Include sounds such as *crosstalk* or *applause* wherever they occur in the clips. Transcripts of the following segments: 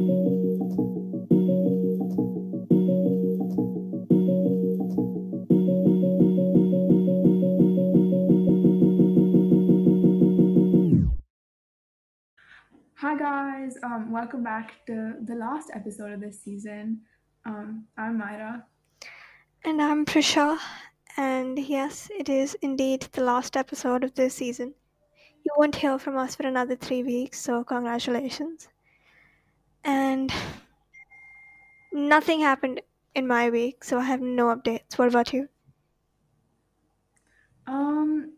Hi guys, um, welcome back to the last episode of this season. Um, I'm Myra. And I'm Prisha, and yes, it is indeed the last episode of this season. You won't hear from us for another three weeks, so congratulations. And nothing happened in my week, so I have no updates. What about you? Um,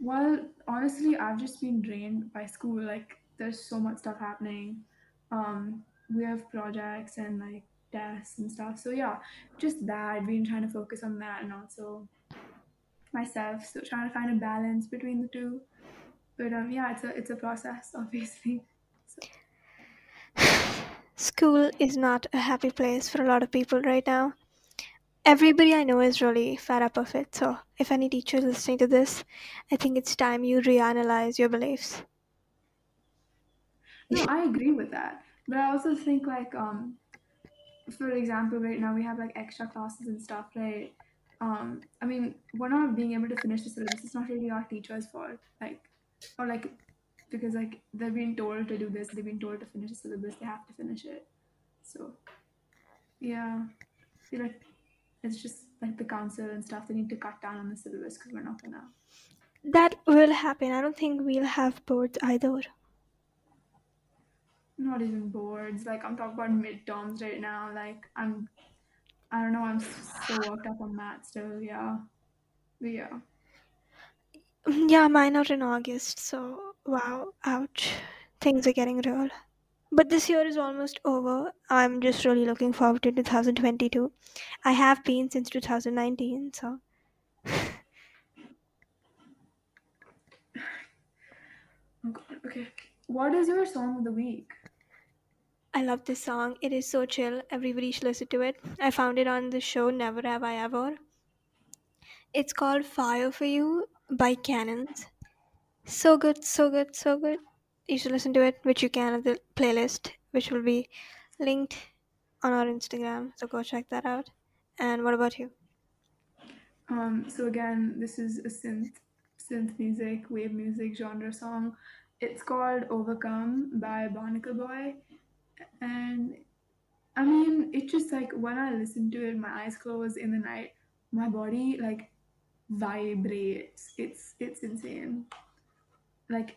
well, honestly, I've just been drained by school. Like, there's so much stuff happening. Um, we have projects and like tests and stuff. So yeah, just that. I've been trying to focus on that and also myself. So trying to find a balance between the two. But um, yeah, it's a it's a process, *laughs* obviously. So School is not a happy place for a lot of people right now. Everybody I know is really fed up of it, so if any teacher is listening to this, I think it's time you reanalyze your beliefs. no, I agree with that. But I also think like um for example, right now we have like extra classes and stuff, right? Um, I mean, we're not being able to finish the syllabus. It's not really our teacher's fault, like, or like, because like they've been told to do this, they've been told to finish the syllabus, they have to finish it. So, yeah, I feel like it's just like the council and stuff. They need to cut down on the syllabus because we're not gonna. That will happen. I don't think we'll have boards either. Not even boards. Like I'm talking about midterms right now. Like I'm, I don't know. I'm so worked up on that still. Yeah, but yeah. Yeah, mine are in August, so wow, ouch. Things are getting real. But this year is almost over. I'm just really looking forward to 2022. I have been since 2019, so Oh God. Okay. What is your song of the week? I love this song. It is so chill. Everybody should listen to it. I found it on the show Never Have I Ever. It's called Fire for You by Cannons. So good, so good, so good. You should listen to it, which you can at the playlist, which will be linked on our Instagram. So go check that out. And what about you? Um, so again, this is a synth synth music, wave music genre song. It's called Overcome by Barnacle Boy. And I mean, it just like when I listen to it, my eyes close in the night, my body like vibrates. It's it's insane. Like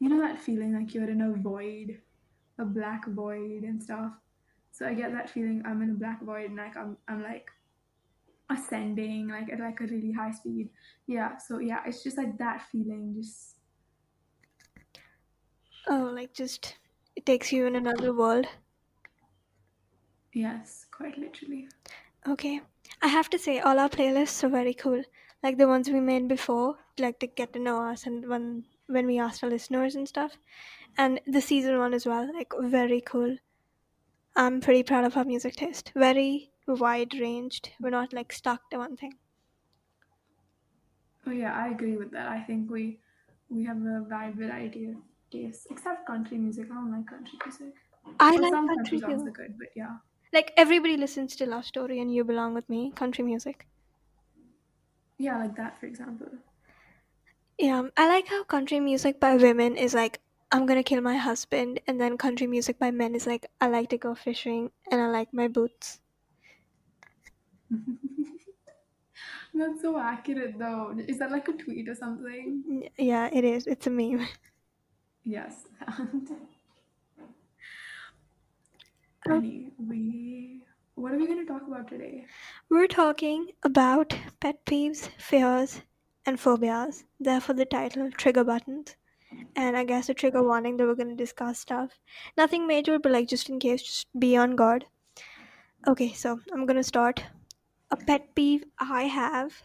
you know that feeling like you're in a void, a black void and stuff. So I get that feeling I'm in a black void and like I'm I'm like ascending like at like a really high speed. Yeah, so yeah, it's just like that feeling just Oh, like just it takes you in another world. yes, quite literally. Okay. I have to say, all our playlists are very cool. Like the ones we made before, like to get to know us, and when when we asked our listeners and stuff, and the season one as well, like very cool. I'm pretty proud of our music taste. Very wide ranged. We're not like stuck to one thing. Oh yeah, I agree with that. I think we we have a wide variety of tastes, except country music. I don't like country music. I But like some country songs too. are good, but yeah. Like everybody listens to Love Story and You Belong with Me, country music. Yeah, like that for example. Yeah, um, I like how country music by women is like, I'm gonna kill my husband, and then country music by men is like, I like to go fishing and I like my boots. *laughs* That's so accurate though. Is that like a tweet or something? Yeah, it is. It's a meme. *laughs* Yes. *laughs* Oh, Honey, we what are we gonna talk about today? We're talking about pet peeves, fears, and phobias. Therefore, the title trigger buttons. And I guess a trigger warning that we're gonna discuss stuff. Nothing major, but like just in case, just be on guard. Okay, so I'm gonna start. A pet peeve I have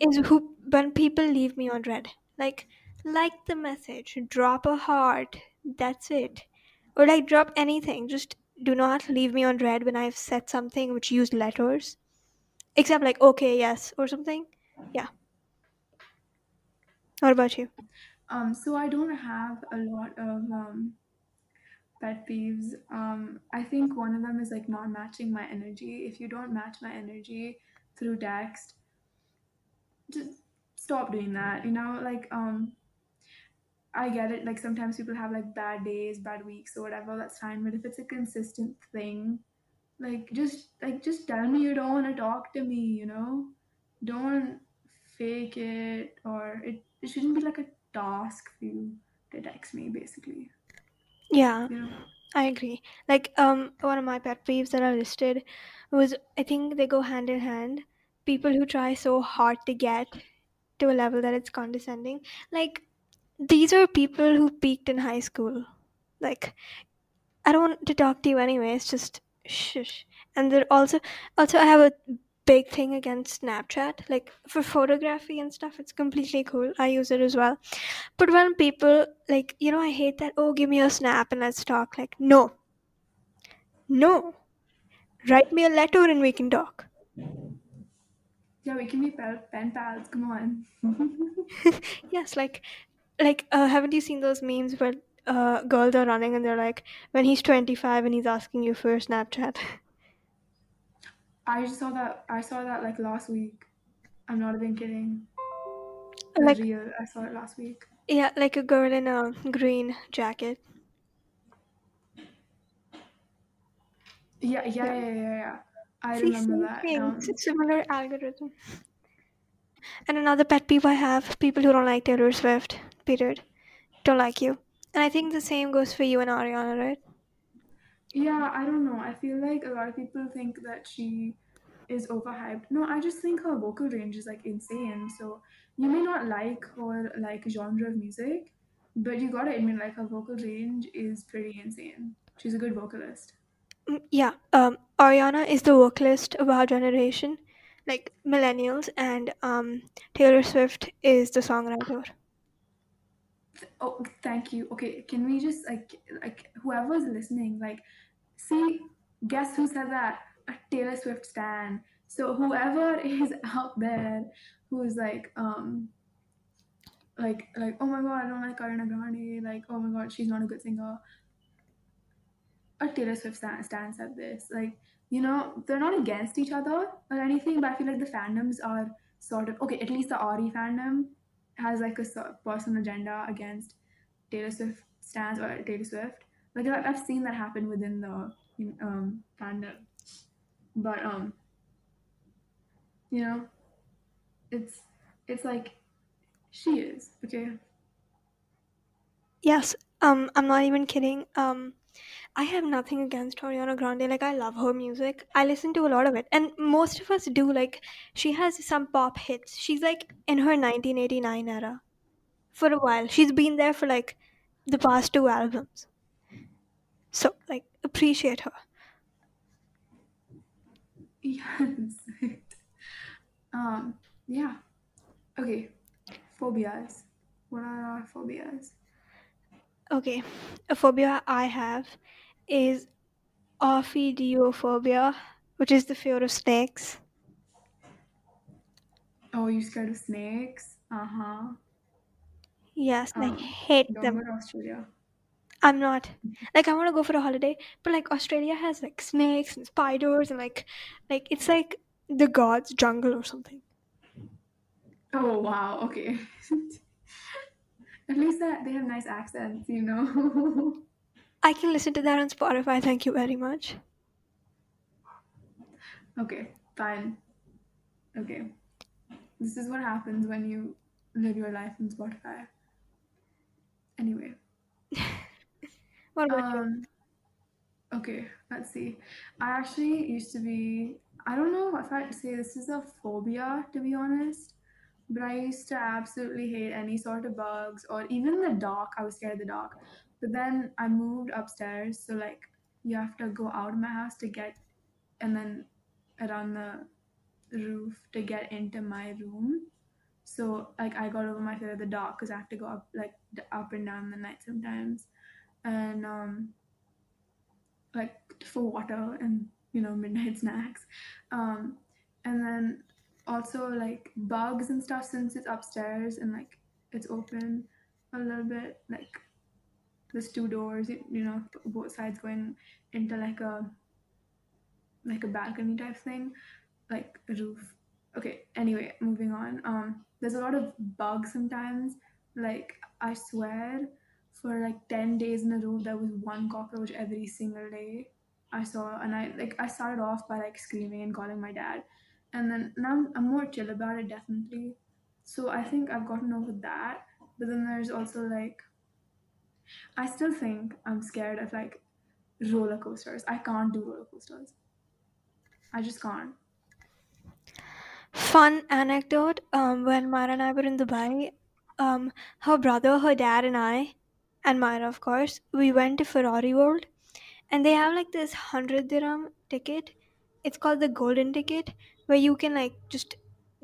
is who when people leave me on read. Like, like the message, drop a heart. That's it. Or like drop anything. Just do not leave me on read when I've said something which used letters. Except like okay, yes, or something. Yeah. What about you? Um, so I don't have a lot of um pet peeves. Um, I think one of them is like not matching my energy. If you don't match my energy through text, just stop doing that. You know, like um, I get it. Like sometimes people have like bad days, bad weeks, or whatever. That's fine. But if it's a consistent thing, like just like just tell me you don't want to talk to me. You know, don't fake it, or it, it shouldn't be like a task for you to text me. Basically, Yeah, you know. I agree. Like, um, one of my pet peeves that I listed was I think they go hand in hand. People who try so hard to get to a level that it's condescending. Like, these are people who peaked in high school. Like, I don't want to talk to you anyway. It's just shush. And there also, also I have a big thing against Snapchat. Like for photography and stuff, it's completely cool. I use it as well. But when people like, you know, I hate that. Oh, give me a snap and let's talk. Like, no, no. Write me a letter and we can talk. Yeah, we can be pen pals. Come on. *laughs* yes, like, like, uh, haven't you seen those memes where uh, girls are running and they're like, when he's twenty five and he's asking you for a Snapchat. *laughs* I just saw that. I saw that like last week. I'm not even kidding. like, Real. I saw it last week. yeah, like a girl in a green jacket. Yeah, yeah, Yeah. yeah, yeah. I See, remember that. Um, It's a similar algorithm. And another pet peeve I have people who don't like Taylor Swift, period. Don't like you. And I think the same goes for you and Ariana, right? Yeah, I don't know. I feel like a lot of people think that she is overhyped. No, I just think her vocal range is like insane. So you may not like her like genre of music, but you gotta admit like her vocal range is pretty insane. She's a good vocalist. Mm, Yeah, um, Ariana is the vocalist of our generation, like millennials, and um, Taylor Swift is the songwriter. Oh, thank you. Okay, can we just like like whoever's listening, like see, guess who said that? A Taylor Swift stan. So whoever *laughs* is out there who's like um like like oh my god, I don't like Ariana Grande, like oh my god, she's not a good singer. A Taylor Swift stan, stan said this. Like, you know, they're not against each other or anything, but I feel like the fandoms are sort of okay, at least the Ari fandom has like a personal agenda against Taylor Swift stands or Taylor Swift. Like I've seen that happen within the um, fandom, but um, you know, it's it's like she is okay. Yes, um, I'm not even kidding. Um, I have nothing against Ariana Grande. Like, I love her music. I listen to a lot of it. And most of us do. Like, she has some pop hits. She's like in her 1989 era for a while. She's been there for like the past two albums. So, like, appreciate her. Yes. *laughs* um. Yeah. Okay. Phobias. What are our phobias? Okay, a phobia I have is ophidiophobia, which is the fear of snakes. Oh, you scared of snakes? Uh huh. Yes, I Um. hate Don't them. go to Australia. I'm not like I want to go for a holiday, but like Australia has like snakes and spiders and like like it's like the gods jungle or something. Oh wow. Okay. *laughs* At least that they have nice accents, you know. *laughs* I can listen to that on Spotify. Thank you very much. okay. Fine. Okay. This is what happens when you live your life on Spotify. Anyway. *laughs* What about you? Um. Okay. Let's see. I actually used to be. I don't know if I'd say this is a phobia, to be honest. But I used to absolutely hate any sort of bugs or even the dark. I was scared of the dark. But then I moved upstairs, so like you have to go out of my house to get, and then around the roof to get into my room. So like I got over my fear of the dark because I have to go up like up and down the night sometimes, and um like for water and you know *laughs* midnight snacks, um and then also like bugs and stuff since it's upstairs and like it's open a little bit like There's two doors, you know, both sides going into like a like a balcony type thing, like a roof. Okay, anyway, moving on. Um, there's a lot of bugs sometimes. Like I swear, for like ten days in a row, there was one cockroach every single day. I saw, and I like I started off by like screaming and calling my dad, and then now I'm, more chill about it, definitely. So I think I've gotten over that. But then there's also like I still think I'm scared of like roller coasters. I can't do roller coasters. I just can't. Fun anecdote um, when Myra and I were in Dubai, um, her brother, her dad, and I, and Myra, of course, we went to Ferrari World and they have like this 100 dirham ticket. It's called the golden ticket where you can like just,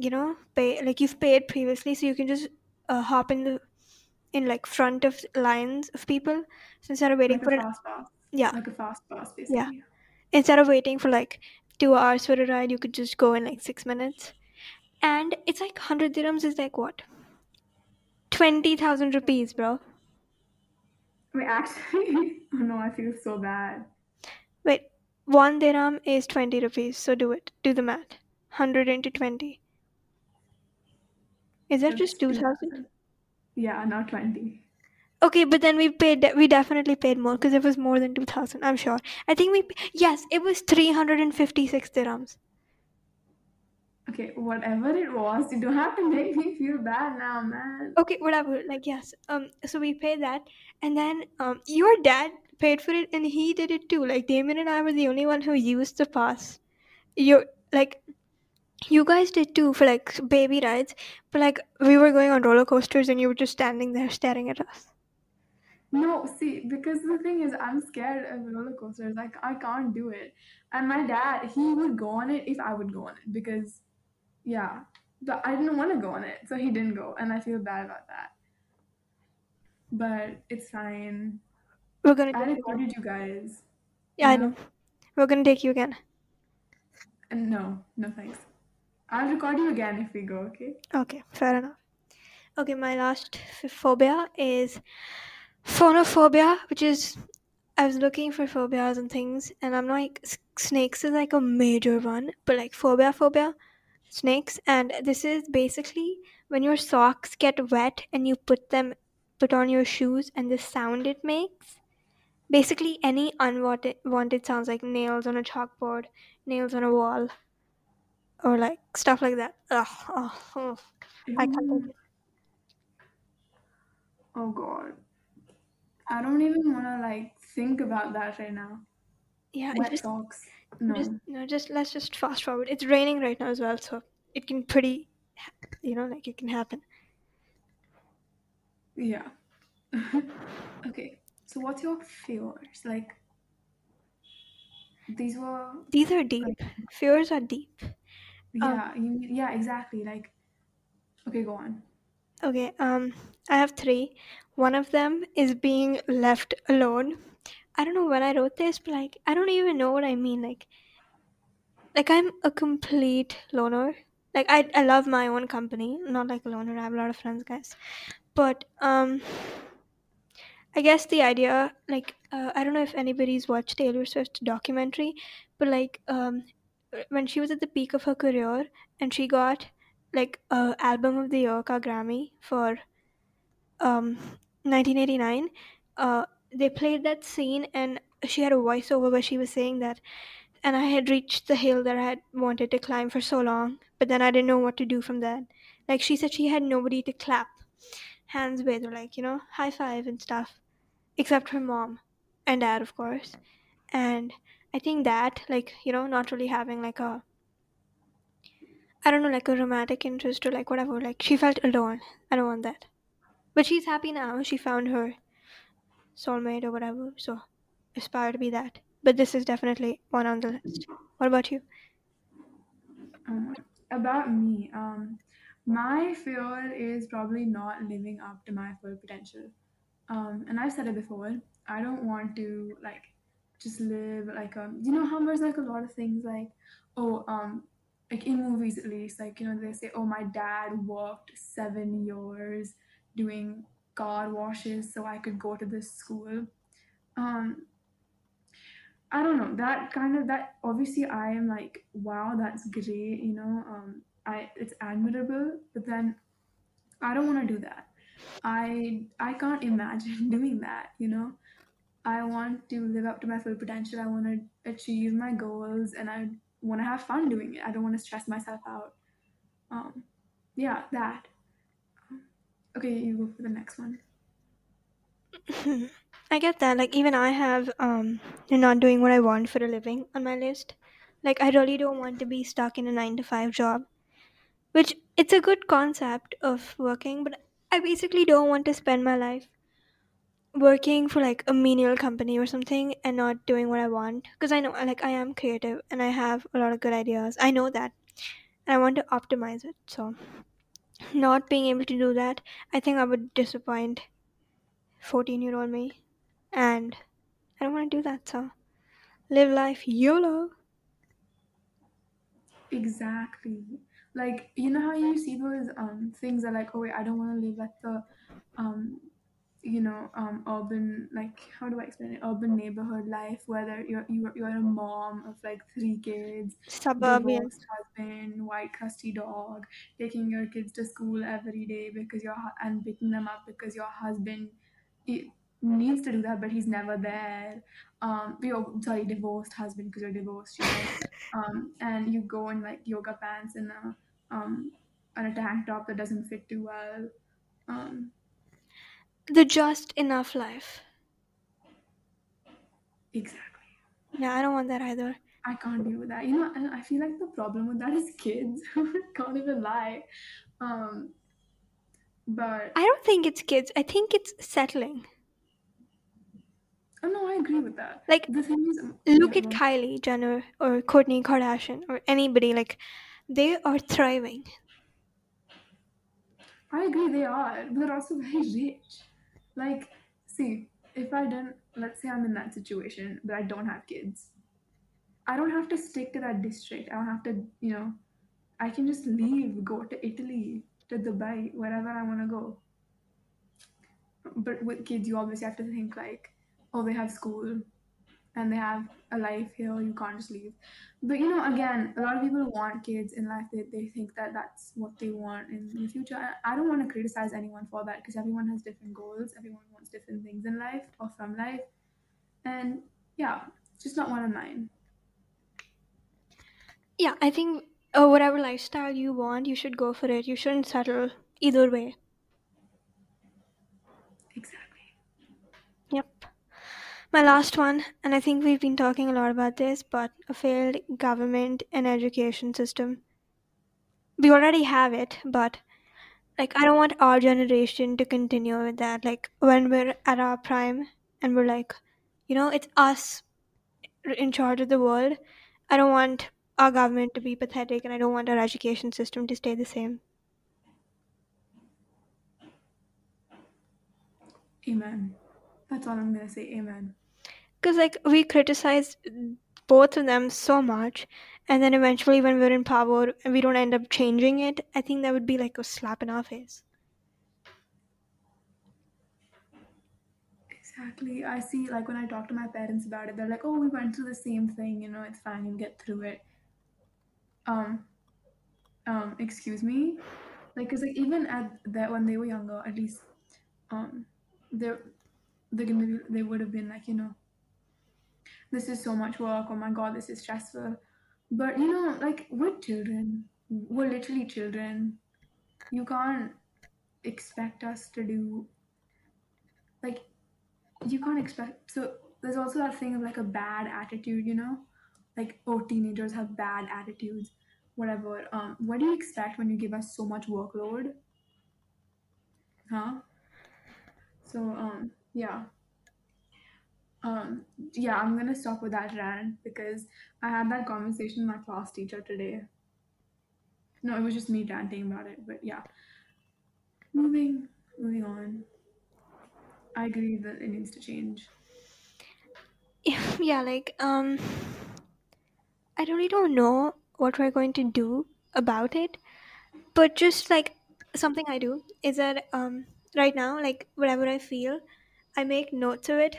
you know, pay, like you've paid previously, so you can just uh, hop in the in like front of lines of people so instead of waiting Like for it. fast pass. yeah. Like a fast pass, yeah. instead of waiting for like two hours for a ride you could just go in like six minutes. And it's like 100 dirhams is like what? 20000 rupees bro. Wait, actually, *laughs* oh no, I feel so bad. wait one dirham is 20 rupees so do it. Do the math 100 into 20 is that just 2000 Yeah, not 20. okay but then we paid we definitely paid more because it was more than 2000 i'm sure. I think we yes it was 356 dirhams. Okay, whatever it was, you don't have to make me feel bad now, man. okay whatever like yes um so we paid that and then um your dad paid for it and he did it too like damien and i were the only one who used the pass. You like you guys did too for like baby rides but like we were going on roller coasters and you were just standing there staring at us No, see, because the thing is, I'm scared of roller coasters. Like, I can't do it. And my dad, he would go on it if I would go on it because, yeah, but I didn't want to go on it, so he didn't go, and I feel bad about that. But it's fine. we're gonna I take you again. recorded you guys. yeah i know we're gonna take you again And no, no thanks. I'll record you again if we go, okay? okay fair enough okay my last phobia is phonophobia which is I was looking for phobias and things, and I'm like, snakes is like a major one, but like phobia, phobia, snakes, and this is basically when your socks get wet and you put them, put on your shoes, and the sound it makes. Basically, any unwanted wanted sounds like nails on a chalkboard, nails on a wall, or like stuff like that. Ugh, oh, oh, I can't Oh god. I don't even want to like think about that right now. Yeah, Wet just, socks. just, No. no, just let's just fast forward. It's raining right now as well, so it can pretty, you know, like it can happen. Yeah. *laughs* okay. So what's your fears? Like these were These are deep. like Fears are deep. Um, yeah, you yeah, exactly. Like okay, go on. okay, um, I have three. One of them is being left alone. I don't know when I wrote this, but like, I don't even know what I mean. Like, like I'm a complete loner. Like, I, I love my own company, not like a loner. I have a lot of friends, guys. But, um, I guess the idea, like, uh, I don't know if anybody's watched Taylor Swift's documentary, but like, um, when she was at the peak of her career and she got like a album of the year ka Grammy for um 1989 uh they played that scene and she had a voiceover where she was saying that and I had reached the hill that I had wanted to climb for so long but then I didn't know what to do from that like she said she had nobody to clap hands with or like you know high five and stuff except her mom and dad of course. And I think that like you know not really having like a I don't know like a romantic interest or like whatever like she felt alone. I don't want that. But she's happy now. She found her soulmate or whatever so aspire to be that. But this is definitely one on the list. What about you? Um, about me, um, my fear is probably not living up to my full potential. Um, and I've said it before. I don't want to like just live like um, you know how there's like a lot of things like oh um like in movies at least like you know they say oh my dad worked seven years doing car washes so I could go to this school. Um, I don't know that kind of that. Obviously, I am like, wow, that's great. You know, um, I it's admirable. But then I don't want to do that. I I can't imagine *laughs* doing that. You know, I want to live up to my full potential. I want to achieve my goals, and I want to have fun doing it. I don't want to stress myself out. Um, yeah, that. Okay, you go for the next one. *laughs* I get that. Like even I have um not doing what I want for a living on my list. Like I really don't want to be stuck in a 9 to 5 job, which it's a good concept of working, but I basically don't want to spend my life working for like a menial company or something and not doing what I want because I know like I am creative and I have a lot of good ideas. I know that. And I want to optimize it. So not being able to do that, I think I would disappoint 14 year old me. And I don't want to do that. So live life YOLO. Exactly. Like you know how you see those um things that like, oh wait, I don't want to live like the um you know um urban like how do I explain it? Urban neighborhood life, whether you're you're you're a mom of like three kids, Suburban. divorced husband, white crusty dog, taking your kids to school every day because your hu- and picking them up because your husband he needs to do that, but he's never there. Um, you're sorry, divorced husband because you're divorced, you know um, and you go in like yoga pants and a um, and a tank top that doesn't fit too well. Um, The just enough life. exactly. Yeah, I don't want that either. I can't deal with that. You know, and I feel like the problem with that *laughs* is kids. *laughs* can't even lie. Um, but I don't think it's kids. I think it's settling. oh no, I agree with that. Like The thing is, look yeah, at on. Kylie Jenner or Kourtney Kardashian or anybody like they are thriving. I agree they are, but they're also very rich. Like, see, if I didn't, let's say I'm in that situation, but I don't have kids, I don't have to stick to that district. I don't have to, you know, I can just leave, go to Italy, to Dubai, wherever I want to go. But with kids, you obviously have to think like, oh, they have school and they have a life here, you can't just leave. But you know, again, a lot of people want kids in life, they, they think that that's what they want in the future. I, don't want to criticize anyone for that because everyone has different goals, everyone wants different things in life or from life. And yeah, it's just not one of mine. Yeah, I think uh, whatever lifestyle you want, you should go for it. You shouldn't settle either way. Exactly. Yep. My last one, and I think we've been talking a lot about this, but a failed government and education system. We already have it, but like I don't want our generation to continue with that. Like when we're at our prime and we're like, you know, it's us in charge of the world. I don't want our government to be pathetic, and I don't want our education system to stay the same. Amen. That's all I'm gonna say. Amen. Because like we criticize both of them so much, and then eventually when we're in power and we don't end up changing it, I think that would be like a slap in our face. Exactly. I see, like, when I talk to my parents about it, they're like, oh, we went through the same thing, you know, it's fine, you'll get through it. Um, um, excuse me? Like, cause like even at that when they were younger, at least, um, gonna be, they would have been like, you know, this is so much work. Oh my God, this is stressful. But you know, like we're children. We're literally children. You can't expect us to do like you can't expect so there's also that thing of like a bad attitude you know like oh teenagers have bad attitudes whatever um what do you expect when you give us so much workload huh so um yeah um yeah i'm gonna stop with that rant because i had that conversation with my class teacher today. No it was just me ranting about it but yeah. Moving moving on. I agree that it needs to change. *laughs* Yeah, like um, I really don't know what we're going to do about it, but just like something I do is that um, right now, like whatever I feel, I make notes of it,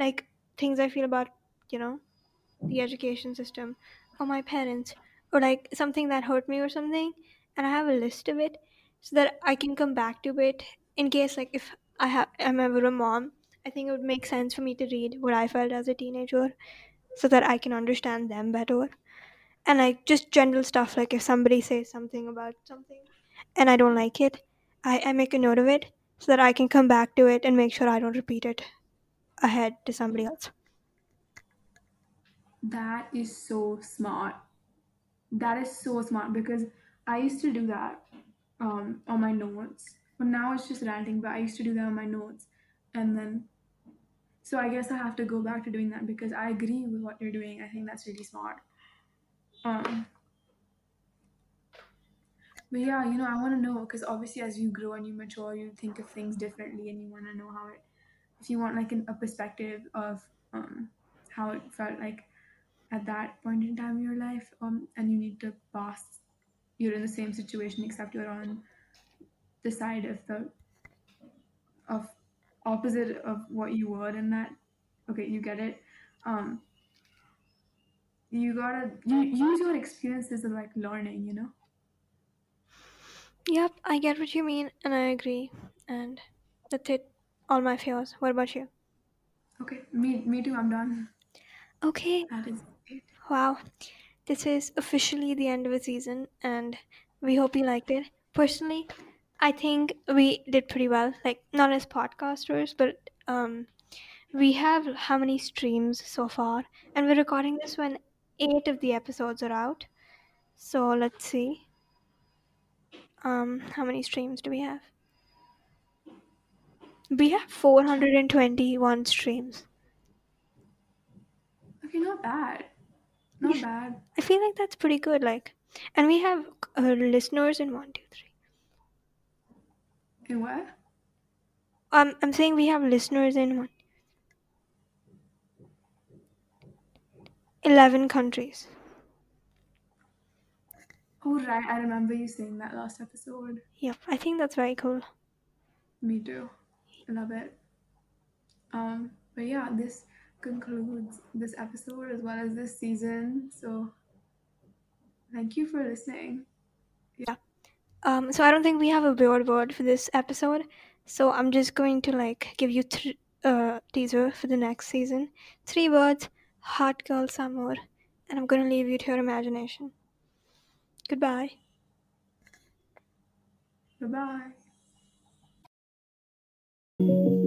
like things I feel about, you know, the education system or my parents or like something that hurt me or something, and I have a list of it so that I can come back to it in case like if I have I'm ever a mom, I think it would make sense for me to read what I felt as a teenager so that I can understand them better. And like just general stuff like if somebody says something about something and I don't like it, I, I make a note of it so that I can come back to it and make sure I don't repeat it ahead to somebody else. That is so smart. That is so smart because I used to do that um, on my notes. But now it's just ranting, but I used to do that on my notes. And then, so I guess I have to go back to doing that because I agree with what you're doing. I think that's really smart. Um, but yeah, you know, I want to know because obviously as you grow and you mature, you think of things differently and you want to know how it, if you want like an, a perspective of um, how it felt like at that point in time in your life um, and you need to pass you're in the same situation except you're on the side of the of opposite of what you were in that okay you get it um you gotta you use your experiences of like learning you know Yep, I get what you mean and I agree. And that's it. All my fears. What about you? okay me me too i'm done Okay, that is it wow. This is officially the end of a season and we hope you liked it. Personally, I think we did pretty well. Like not as podcasters, but um we have how many streams so far? And we're recording this when eight of the episodes are out. So let's see. Um how many streams do we have? We have 421 streams. okay not bad not Yeah. bad I feel like that's pretty good. Like, and we have uh, listeners in one, two, three. in what Um, I'm saying we have listeners in one, 11 countries. oh right i remember you saying that last episode Yep, I think that's very cool. me too love it um but yeah this concludes this episode as well as this season so thank you for listening Yeah. Um, so I don't think we have a weird word for this episode. So I'm just going to like give you th- uh teaser for the next season. Three words: hot girl summer, and I'm gonna leave you to your imagination. Goodbye. Goodbye. Bye bye